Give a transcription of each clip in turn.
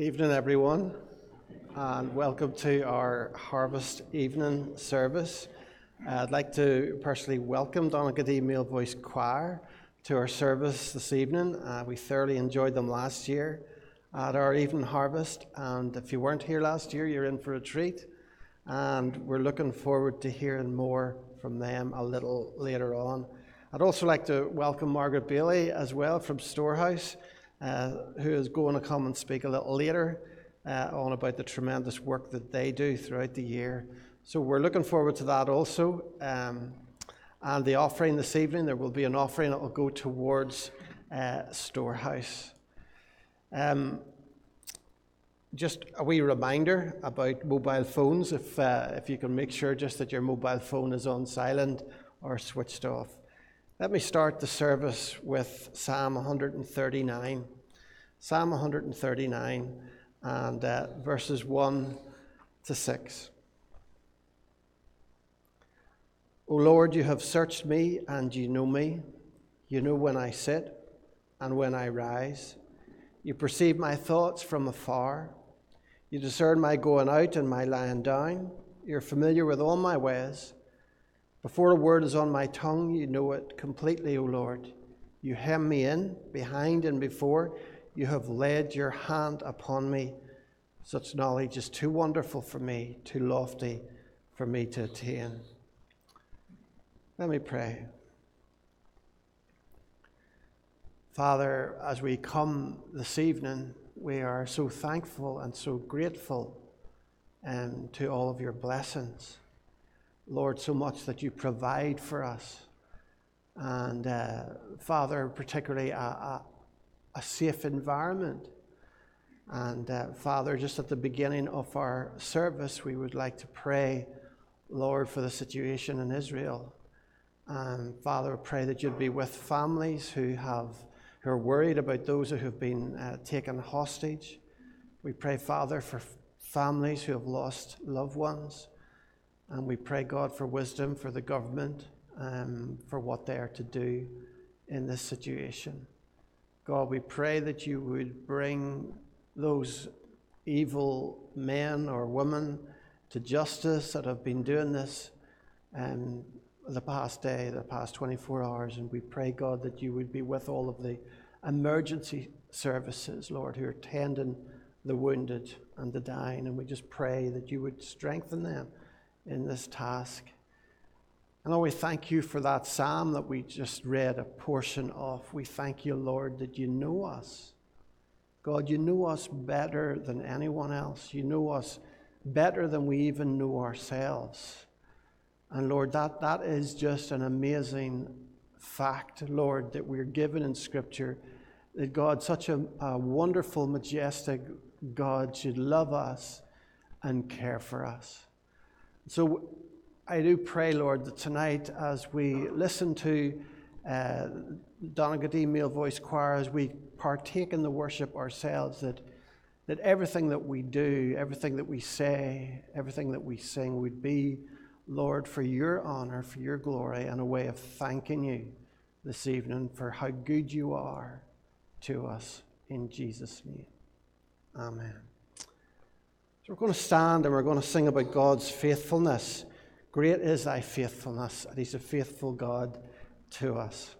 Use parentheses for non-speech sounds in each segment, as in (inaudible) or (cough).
Evening, everyone, and welcome to our harvest evening service. Uh, I'd like to personally welcome Donaghadee Male Voice Choir to our service this evening. Uh, we thoroughly enjoyed them last year at our evening harvest, and if you weren't here last year, you're in for a treat. And we're looking forward to hearing more from them a little later on. I'd also like to welcome Margaret Bailey as well from Storehouse who is going to come and speak a little later uh, on about the tremendous work that they do throughout the year. So we're looking forward to that also. Um, and the offering this evening, there will be an offering that will go towards uh, Storehouse. Um, just a wee reminder about mobile phones, if, uh, if you can make sure just that your mobile phone is on silent or switched off. Let me start the service with Psalm 139. Psalm 139 and uh, verses 1 to 6. O Lord, you have searched me and you know me. You know when I sit and when I rise. You perceive my thoughts from afar. You discern my going out and my lying down. You're familiar with all my ways. Before a word is on my tongue, you know it completely, O Lord. You hem me in, behind and before. You have laid your hand upon me. Such knowledge is too wonderful for me, too lofty for me to attain. Let me pray. Father, as we come this evening, we are so thankful and so grateful um, to all of your blessings. Lord, so much that you provide for us. And uh, Father, particularly a, a, a, safe environment. And uh, Father, just at the beginning of our service, we would like to pray, Lord, for the situation in Israel. And Father, pray that you'd be with families who have who are worried about those who have been uh, taken hostage. We pray, Father, for families who have lost loved ones. And we pray, God, for wisdom for the government um, for what they are to do in this situation. God, we pray that you would bring those evil men or women to justice that have been doing this. Um, the past day, the past 24 hours, and we pray, God, that you would be with all of the emergency services, Lord, who are tending the wounded and the dying. And we just pray that you would strengthen them in this task. And Lord, we thank you for that psalm that we just read a portion of. We thank you, Lord, that you know us. God, you know us better than anyone else. You know us better than we even know ourselves. And Lord, that, that is just an amazing fact, Lord, that we're given in Scripture that God, such a, a wonderful, majestic God, should love us and care for us. So I do pray, Lord, that tonight as we listen to uh, Donaghadee Male Voice Choir, as we partake in the worship ourselves, that, that everything that we do, everything that we say, everything that we sing would be Lord, for your honor, for your glory, and a way of thanking you this evening for how good you are to us in Jesus' name. Amen. We're going to stand and we're going to sing about God's faithfulness. Great is thy faithfulness, and he's a faithful God to us.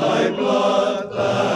thy blood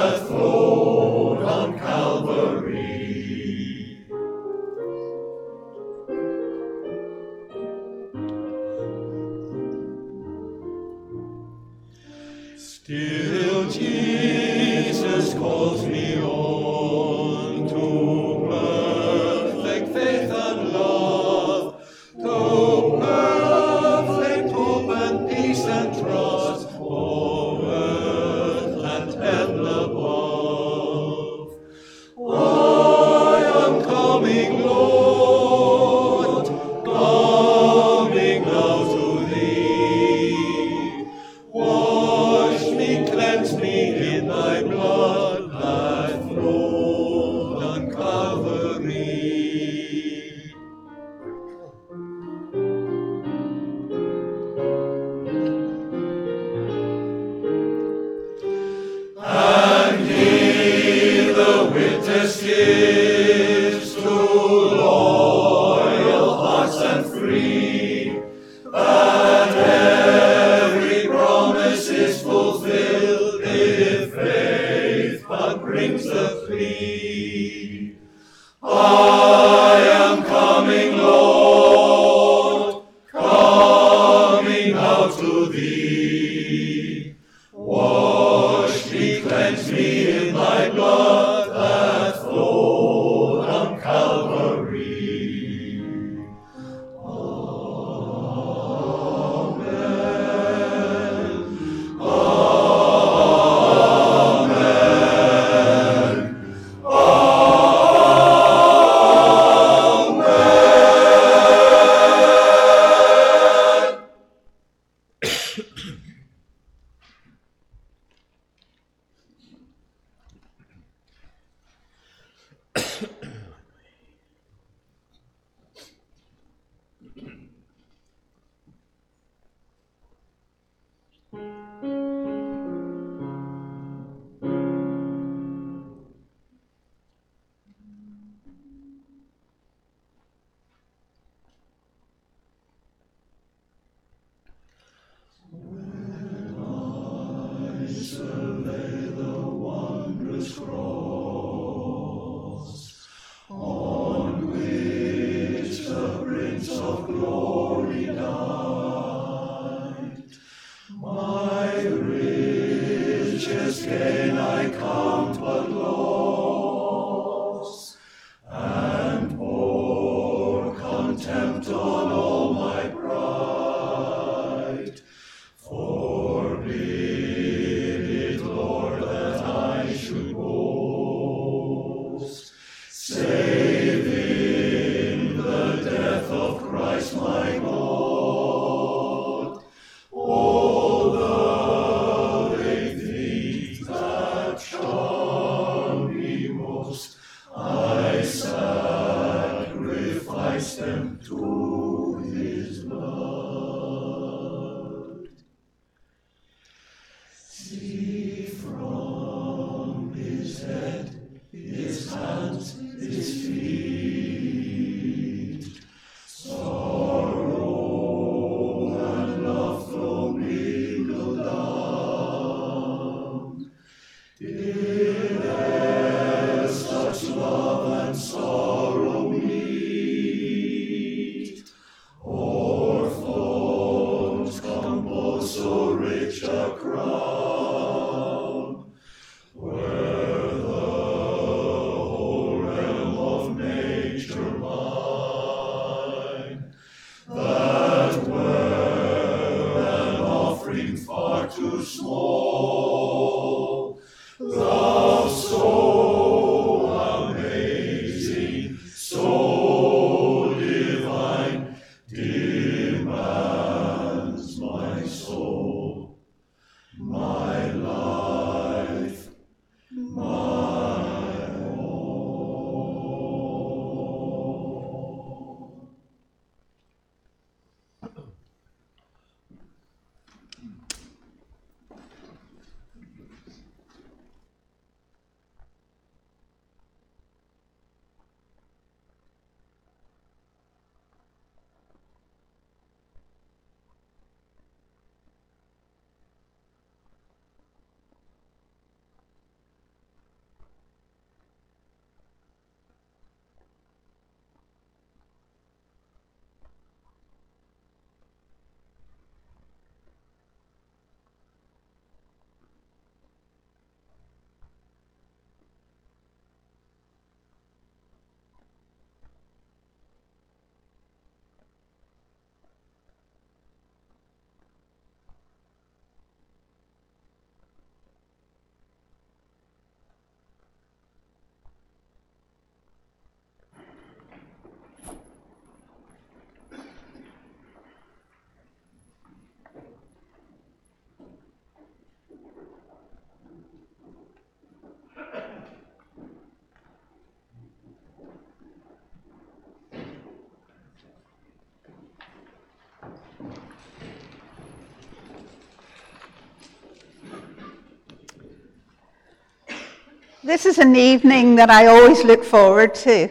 This is an evening that I always look forward to.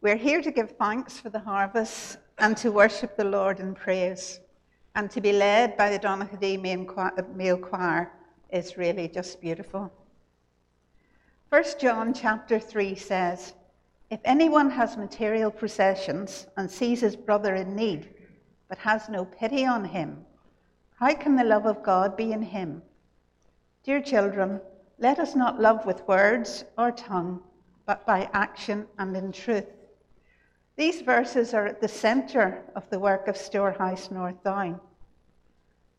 We're here to give thanks for the harvest and to worship the Lord in praise. And to be led by the Donaghadee male choir is really just beautiful. 1 John chapter 3 says, If anyone has material possessions and sees his brother in need, but has no pity on him, how can the love of God be in him? Dear children, let us not love with words or tongue, but by action and in truth. These verses are at the centre of the work of Storehouse North Down.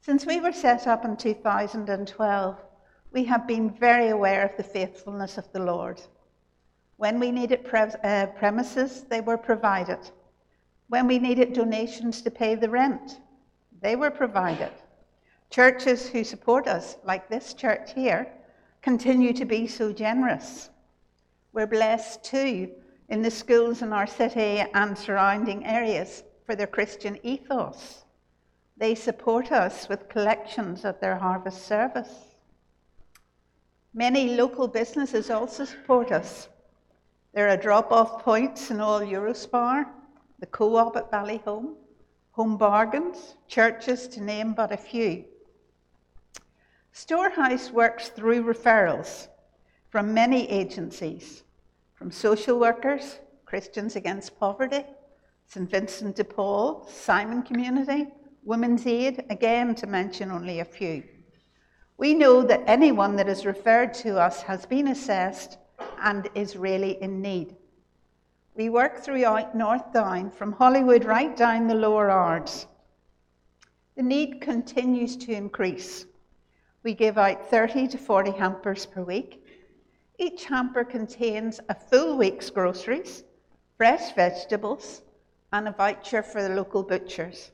Since we were set up in 2012, we have been very aware of the faithfulness of the Lord. When we needed pre- uh, premises, they were provided. When we needed donations to pay the rent, they were provided. Churches who support us, like this church here, continue to be so generous. We're blessed too in the schools in our city and surrounding areas for their Christian ethos. They support us with collections at their harvest service. Many local businesses also support us. There are drop off points in all Eurospar, the co op at Ballyholme, home bargains, churches, to name but a few. Storehouse works through referrals from many agencies, from social workers, Christians Against Poverty, St. Vincent de Paul, Simon Community, Women's Aid, again to mention only a few. We know that anyone that is referred to us has been assessed and is really in need. We work throughout North Down, from Holywood right down the lower Ards. The need continues to increase. We give out 30 to 40 hampers per week. Each hamper contains a full week's groceries, fresh vegetables, and a voucher for the local butchers,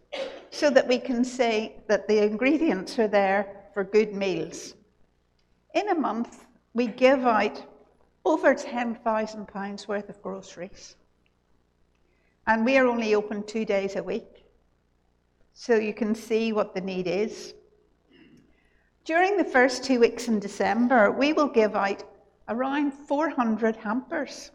so that we can say that the ingredients are there for good meals. In a month, we give out over £10,000 worth of groceries. And we are only open two days a week. So you can see what the need is. During the first two weeks in December, we will give out around 400 hampers.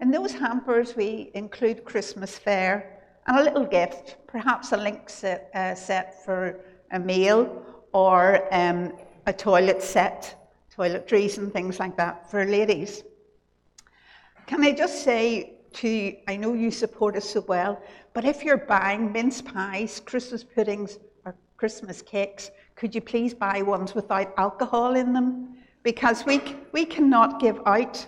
In those hampers, we include Christmas fare and a little gift, perhaps a link set, uh, set for a meal or um, a toilet set, toiletries and things like that for ladies. Can I just say to you, I know you support us so well, but if you're buying mince pies, Christmas puddings, or Christmas cakes, could you please buy ones without alcohol in them? Because we, we cannot give out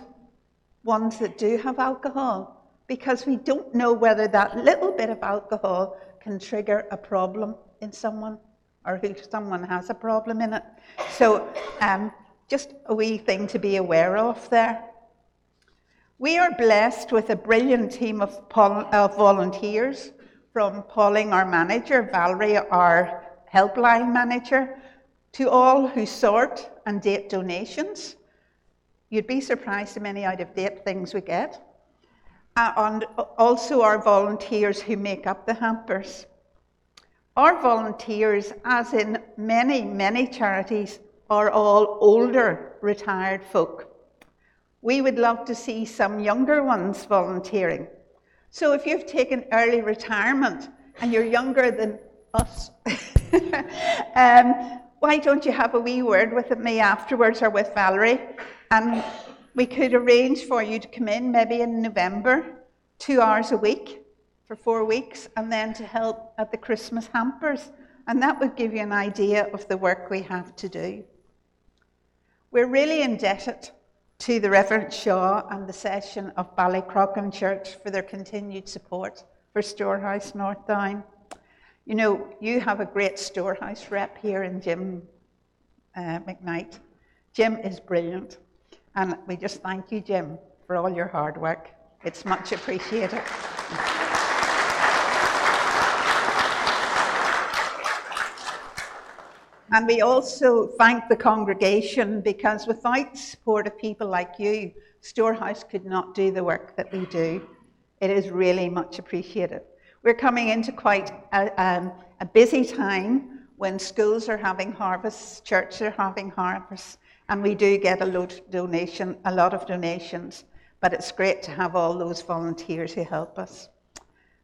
ones that do have alcohol because we don't know whether that little bit of alcohol can trigger a problem in someone or who someone has a problem in it. So, um, just a wee thing to be aware of there. We are blessed with a brilliant team of, pol- of volunteers from Pauline, our manager, Valerie, our helpline manager, to all who sort and date donations. You'd be surprised how many out of date things we get. Uh, and also our volunteers who make up the hampers. Our volunteers, as in many, many charities, are all older retired folk. We would love to see some younger ones volunteering. So if you've taken early retirement and you're younger than us, (laughs) um, why don't you have a wee word with me afterwards or with Valerie? And we could arrange for you to come in maybe in November, two hours a week for four weeks, and then to help at the Christmas hampers. And that would give you an idea of the work we have to do. We're really indebted to the Reverend Shaw and the session of Ballycrochan Church for their continued support for Storehouse North Down. You know, you have a great storehouse rep here in Jim uh, McKnight. Jim is brilliant, and we just thank you, Jim, for all your hard work. It's much appreciated. And we also thank the congregation because without support of people like you, Storehouse could not do the work that we do. It is really much appreciated. We're coming into quite a, um, a busy time when schools are having harvests, churches are having harvests, And we do get a lot donation, a lot of donations, but it's great to have all those volunteers who help us.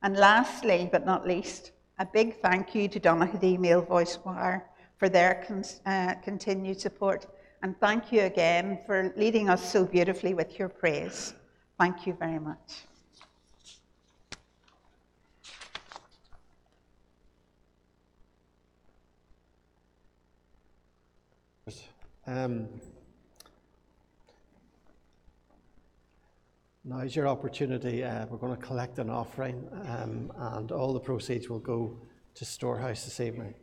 And lastly, but not least, a big thank you to Donaghadee Male Voice Choir for their con- uh, continued support. And thank you again for leading us so beautifully with your praise. Thank you very much. Um, now is your opportunity. Uh, we're going to collect an offering, um, and all the proceeds will go to Storehouse this evening.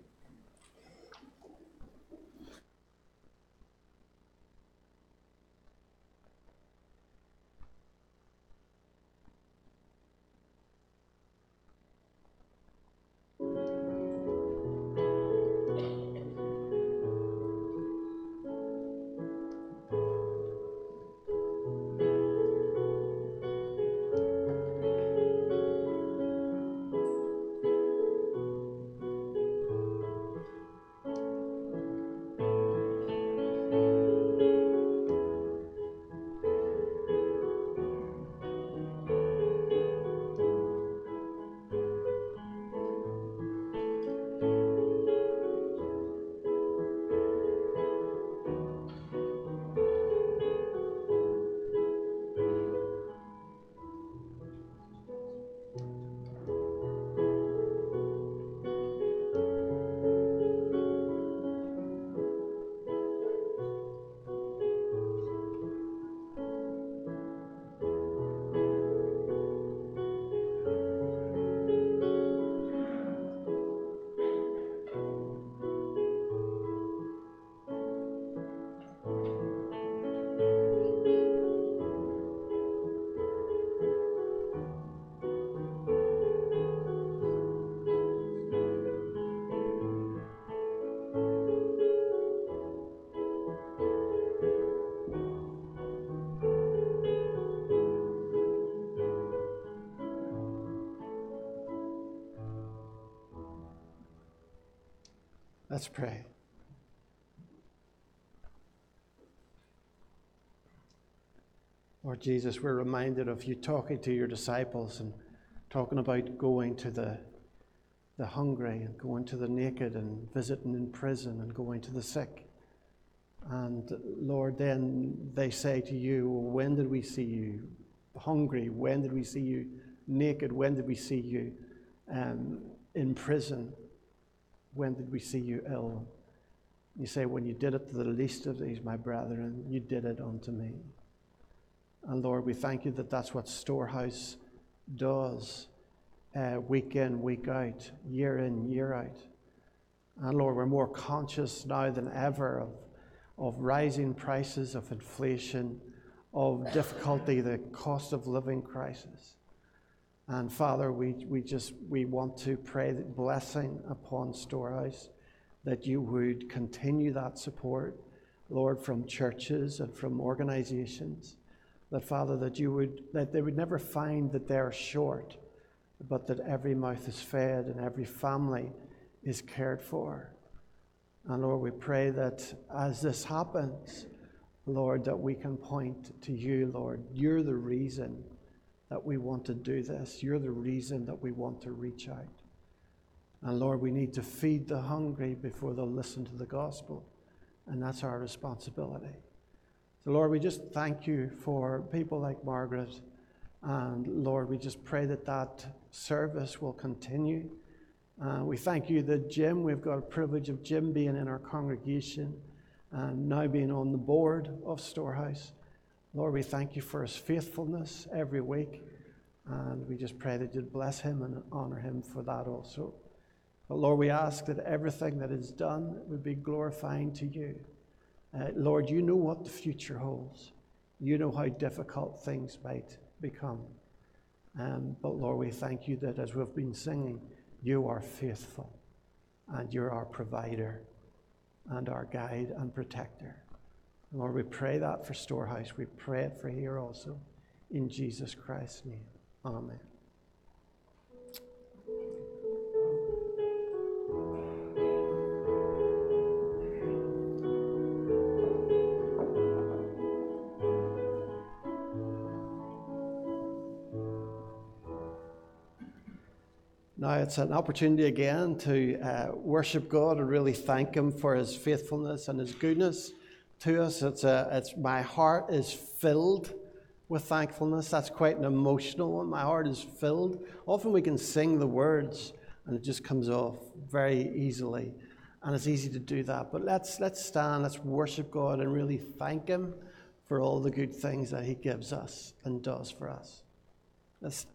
Let's pray. Lord Jesus, we're reminded of you talking to your disciples and talking about going to the, the hungry and going to the naked and visiting in prison and going to the sick. And Lord, then they say to you, When did we see you hungry? When did we see you naked? When did we see you um, in prison? When did we see you ill? You say, When you did it to the least of these, my brethren, you did it unto me. And Lord, we thank you that that's what Storehouse does uh, week in, week out, year in, year out. And Lord, we're more conscious now than ever of, of rising prices, of inflation, of difficulty, the cost of living crisis. And Father, we, we just we want to pray that blessing upon Storehouse, that you would continue that support, Lord, from churches and from organizations. That Father, that you would that they would never find that they're short, but that every mouth is fed and every family is cared for. And Lord, we pray that as this happens, Lord, that we can point to you, Lord. You're the reason that we want to do this. You're the reason that we want to reach out. And Lord, we need to feed the hungry before they'll listen to the gospel. And that's our responsibility. So, Lord, we just thank you for people like Margaret. And Lord, we just pray that that service will continue. Uh, we thank you that Jim, we've got a privilege of Jim being in our congregation and now being on the board of Storehouse. Lord, we thank you for his faithfulness every week. And we just pray that you'd bless him and honor him for that also. But Lord, we ask that everything that is done would be glorifying to you. Uh, Lord, you know what the future holds. You know how difficult things might become. Um, but Lord, we thank you that as we've been singing, you are faithful and you're our provider and our guide and protector. Lord, we pray that for Storehouse. We pray it for here also. In Jesus Christ's name. Amen. Now, it's an opportunity again to uh, worship God and really thank Him for His faithfulness and His goodness to us. It's, a, it's my heart is filled with thankfulness. That's quite an emotional one. My heart is filled. Often we can sing the words and it just comes off very easily, and it's easy to do that. But let's let's stand, let's worship God, and really thank Him for all the good things that He gives us and does for us. Let's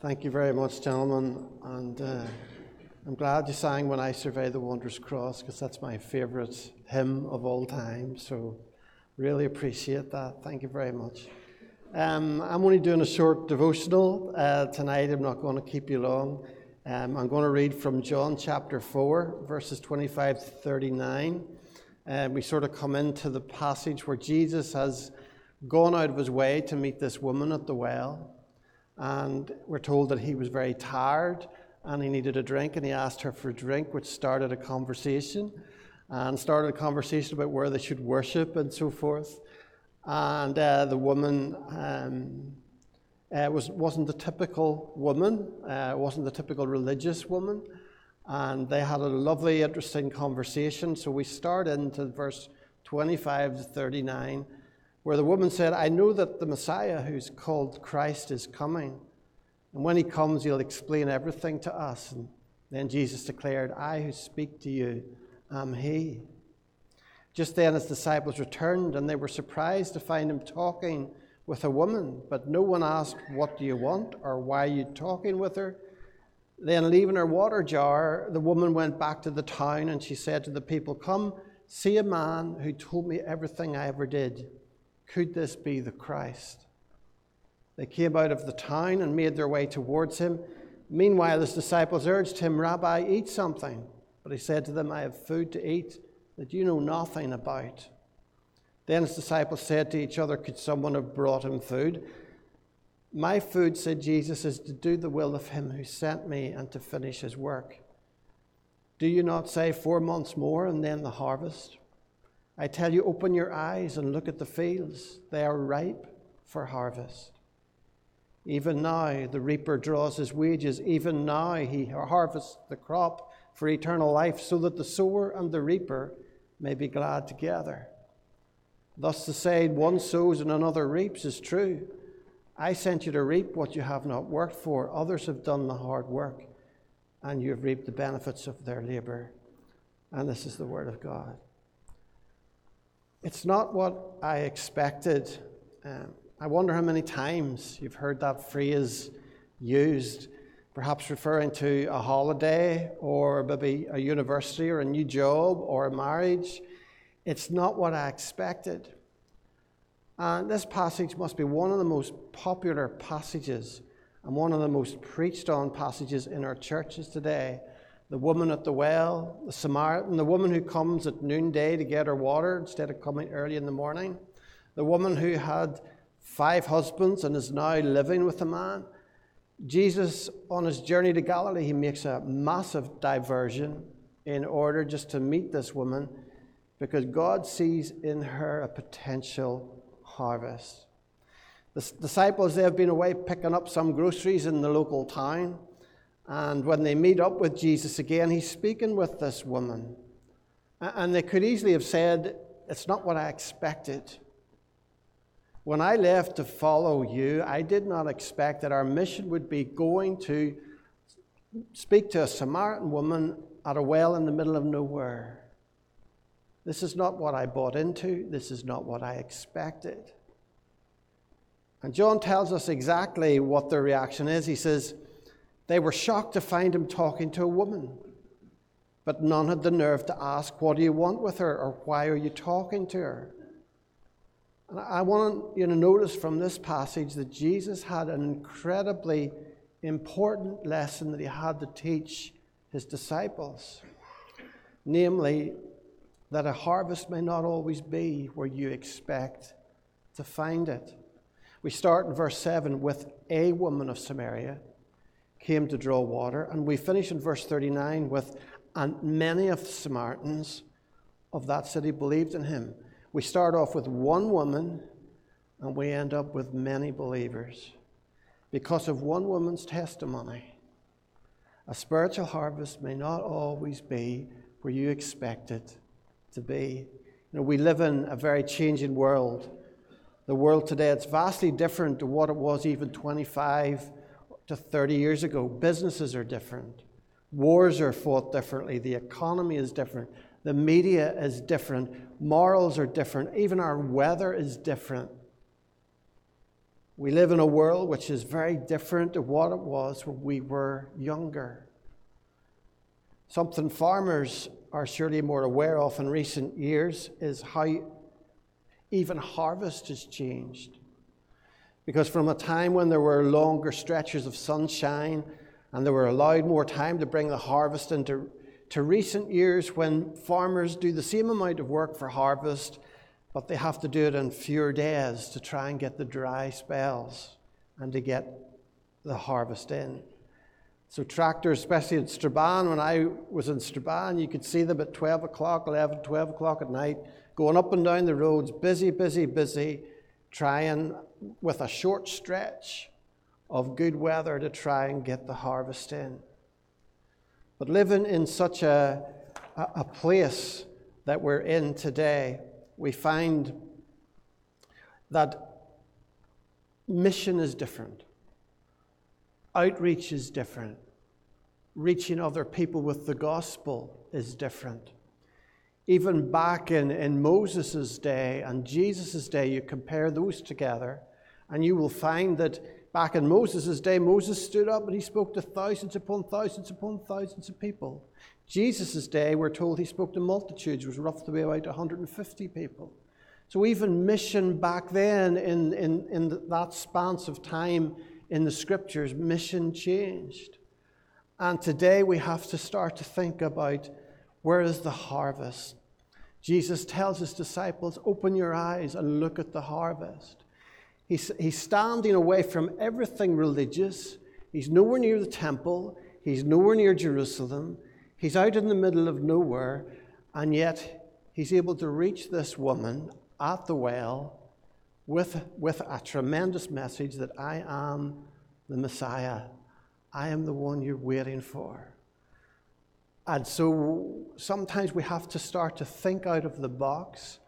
Thank you very much, gentlemen. And uh, I'm glad you sang When I Survey the Wondrous Cross because that's my favourite hymn of all time. So, really appreciate that. Thank you very much. Um, I'm only doing a short devotional uh, tonight. I'm not going to keep you long. Um, I'm going to read from John chapter 4, verses 25 to 39. Uh, we sort of come into the passage where Jesus has gone out of his way to meet this woman at the well. And we're told that he was very tired and he needed a drink, and he asked her for a drink, which started a conversation and started a conversation about where they should worship and so forth. And uh, the woman um, uh, was, wasn't the typical woman, uh, wasn't the typical religious woman. And they had a lovely, interesting conversation. So we start into verse 25 to 39 where the woman said, I know that the Messiah who's called Christ is coming. And when he comes, he'll explain everything to us. And then Jesus declared, I who speak to you am he. Just then, his disciples returned, and they were surprised to find him talking with a woman. But no one asked, What do you want? or Why are you talking with her? Then, leaving her water jar, the woman went back to the town and she said to the people, Come, see a man who told me everything I ever did. Could this be the Christ? They came out of the town and made their way towards him. Meanwhile, his disciples urged him, Rabbi, eat something. But he said to them, I have food to eat that you know nothing about. Then his disciples said to each other, Could someone have brought him food? My food, said Jesus, is to do the will of him who sent me and to finish his work. Do you not say four months more and then the harvest? I tell you, open your eyes and look at the fields. They are ripe for harvest. Even now, the reaper draws his wages. Even now, he harvests the crop for eternal life, so that the sower and the reaper may be glad together. Thus, the saying, one sows and another reaps is true. I sent you to reap what you have not worked for. Others have done the hard work, and you have reaped the benefits of their labor. And this is the word of God. It's not what I expected. Um, I wonder how many times you've heard that phrase used, perhaps referring to a holiday or maybe a university or a new job or a marriage. It's not what I expected. And this passage must be one of the most popular passages and one of the most preached on passages in our churches today the woman at the well, the Samaritan, the woman who comes at noonday to get her water instead of coming early in the morning, the woman who had five husbands and is now living with a man. Jesus, on his journey to Galilee, he makes a massive diversion in order just to meet this woman because God sees in her a potential harvest. The disciples, they have been away picking up some groceries in the local town. And when they meet up with Jesus again, he's speaking with this woman. And they could easily have said, It's not what I expected. When I left to follow you, I did not expect that our mission would be going to speak to a Samaritan woman at a well in the middle of nowhere. This is not what I bought into. This is not what I expected. And John tells us exactly what their reaction is. He says, They were shocked to find him talking to a woman, but none had the nerve to ask, What do you want with her? or Why are you talking to her? And I want you to notice from this passage that Jesus had an incredibly important lesson that he had to teach his disciples. Namely, that a harvest may not always be where you expect to find it. We start in verse 7 with a woman of Samaria came to draw water, and we finish in verse 39 with and many of the Samaritans of that city believed in him. We start off with one woman, and we end up with many believers because of one woman's testimony. A spiritual harvest may not always be where you expect it to be. You know, we live in a very changing world. The world today, it's vastly different to what it was even 25 to 30 years ago. Businesses are different. Wars are fought differently. The economy is different. The media is different. Morals are different. Even our weather is different. We live in a world which is very different to what it was when we were younger. Something farmers are surely more aware of in recent years is how even harvest has changed. Because from a time when there were longer stretches of sunshine and they were allowed more time to bring the harvest into to recent years when farmers do the same amount of work for harvest, but they have to do it in fewer days to try and get the dry spells and to get the harvest in. So tractors, especially at Strabane, when I was in Strabane, you could see them at 12 o'clock, 11, 12 o'clock at night, going up and down the roads, busy, busy, busy, trying with a short stretch of good weather to try and get the harvest in. But living in such a, a place that we're in today, we find that mission is different. Outreach is different. Reaching other people with the gospel is different. Even back in, in Moses' day and Jesus' day, you compare those together, and you will find that back in Moses' day, Moses stood up and he spoke to thousands upon thousands upon thousands of people. Jesus' day, we're told he spoke to multitudes, was roughly about 150 people. So even mission back then, in, in, in that span of time, in the scriptures, mission changed. And today we have to start to think about where is the harvest? Jesus tells his disciples, Open your eyes and look at the harvest. He's, he's standing away from everything religious. He's nowhere near the temple. He's nowhere near Jerusalem. He's out in the middle of nowhere. And yet, he's able to reach this woman at the well with, with a tremendous message that I am the Messiah. I am the one you're waiting for. And so sometimes we have to start to think out of the box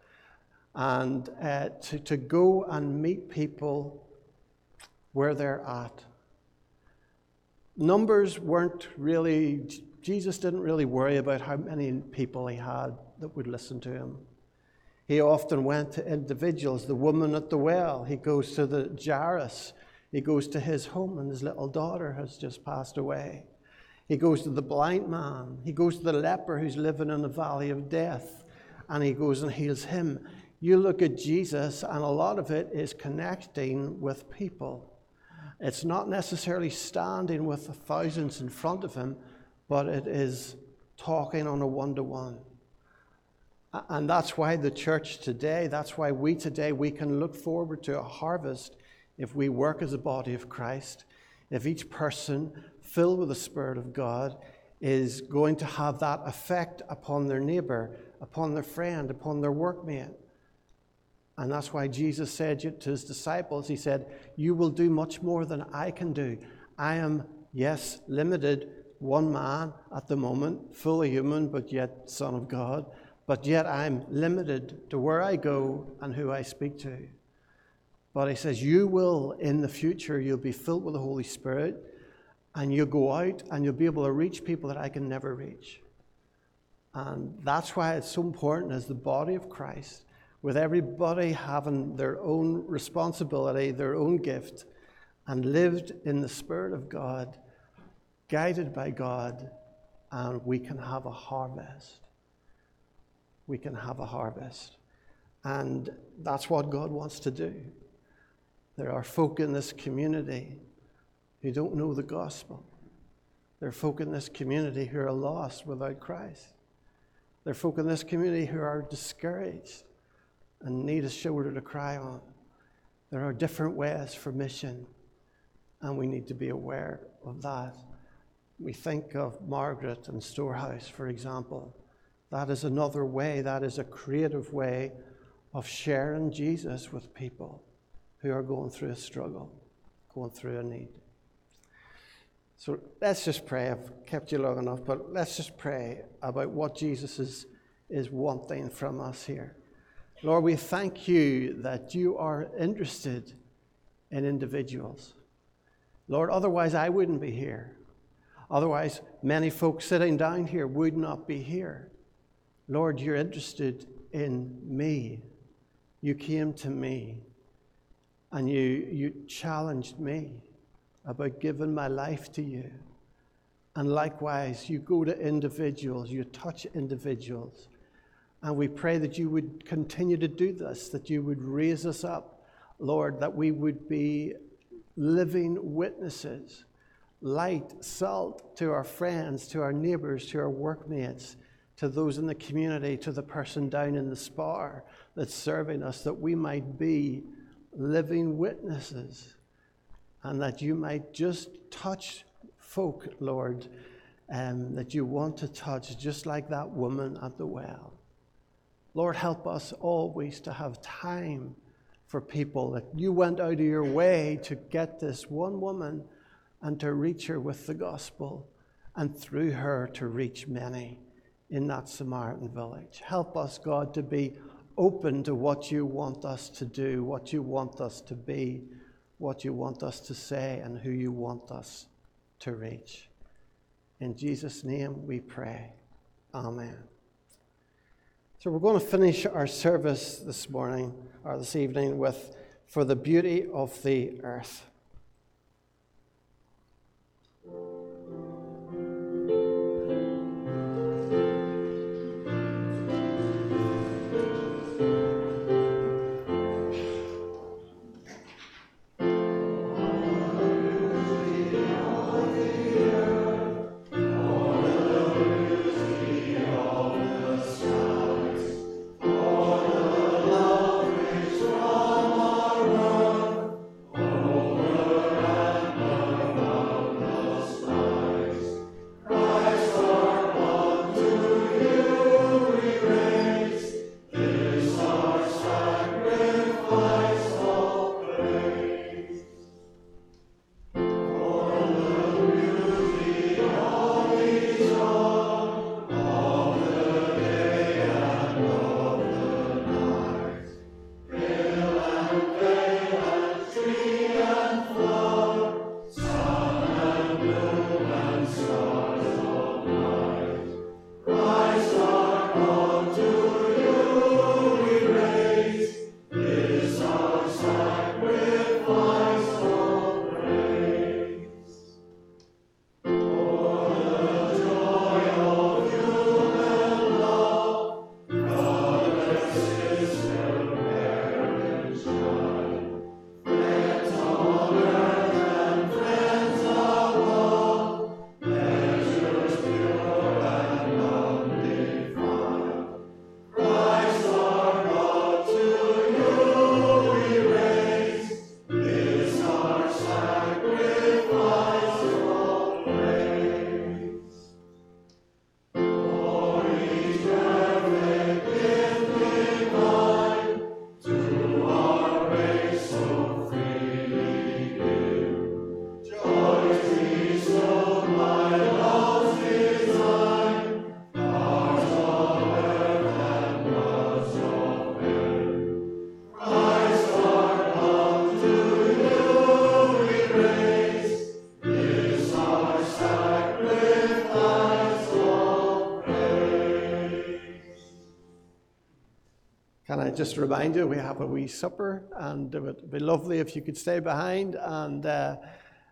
and uh, to, to go and meet people where they're at. Numbers weren't really, Jesus didn't really worry about how many people he had that would listen to him. He often went to individuals, the woman at the well. He goes to the Jairus. He goes to his home, and his little daughter has just passed away. He goes to the blind man. He goes to the leper who's living in the valley of death, and he goes and heals him. You look at Jesus, and a lot of it is connecting with people. It's not necessarily standing with the thousands in front of him, but it is talking on a one to one. And that's why the church today, that's why we today, we can look forward to a harvest if we work as a body of Christ, if each person filled with the Spirit of God is going to have that effect upon their neighbor, upon their friend, upon their workmate. And that's why Jesus said to his disciples, He said, You will do much more than I can do. I am, yes, limited, one man at the moment, fully human, but yet Son of God but yet I'm limited to where I go and who I speak to. But he says, You will, in the future, you'll be filled with the Holy Spirit, and you'll go out and you'll be able to reach people that I can never reach. And that's why it's so important as the body of Christ, with everybody having their own responsibility, their own gift, and lived in the Spirit of God, guided by God, and we can have a harvest. We can have a harvest. And that's what God wants to do. There are folk in this community who don't know the gospel. There are folk in this community who are lost without Christ. There are folk in this community who are discouraged and need a shoulder to cry on. There are different ways for mission, and we need to be aware of that. We think of Margaret and Storehouse, for example. That is another way, that is a creative way of sharing Jesus with people who are going through a struggle, going through a need. So let's just pray. I've kept you long enough, but let's just pray about what Jesus is, is wanting from us here. Lord, we thank you that you are interested in individuals. Lord, otherwise I wouldn't be here. Otherwise, many folks sitting down here would not be here. Lord, you're interested in me. You came to me and you, you challenged me about giving my life to you. And likewise, you go to individuals, you touch individuals. And we pray that you would continue to do this, that you would raise us up, Lord, that we would be living witnesses, light, salt to our friends, to our neighbors, to our workmates, to those in the community, to the person down in the spar that's serving us, that we might be living witnesses and that you might just touch folk, Lord, um, that you want to touch, just like that woman at the well. Lord, help us always to have time for people, that you went out of your way to get this one woman and to reach her with the gospel, and through her to reach many in that Samaritan village. Help us, God, to be open to what you want us to do, what you want us to be what you want us to say and who you want us to reach. In Jesus' name we pray. Amen. So we're going to finish our service this morning or this evening with For the Beauty of the Earth. Just to remind you, we have a wee supper, and it would be lovely if you could stay behind and uh,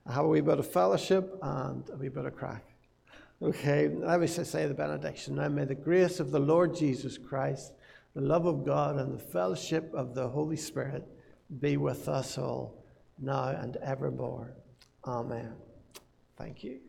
have a wee bit of fellowship and a wee bit of crack. Okay, let me say the benediction. Now may the grace of the Lord Jesus Christ, the love of God, and the fellowship of the Holy Spirit be with us all now and evermore. Amen. Thank you.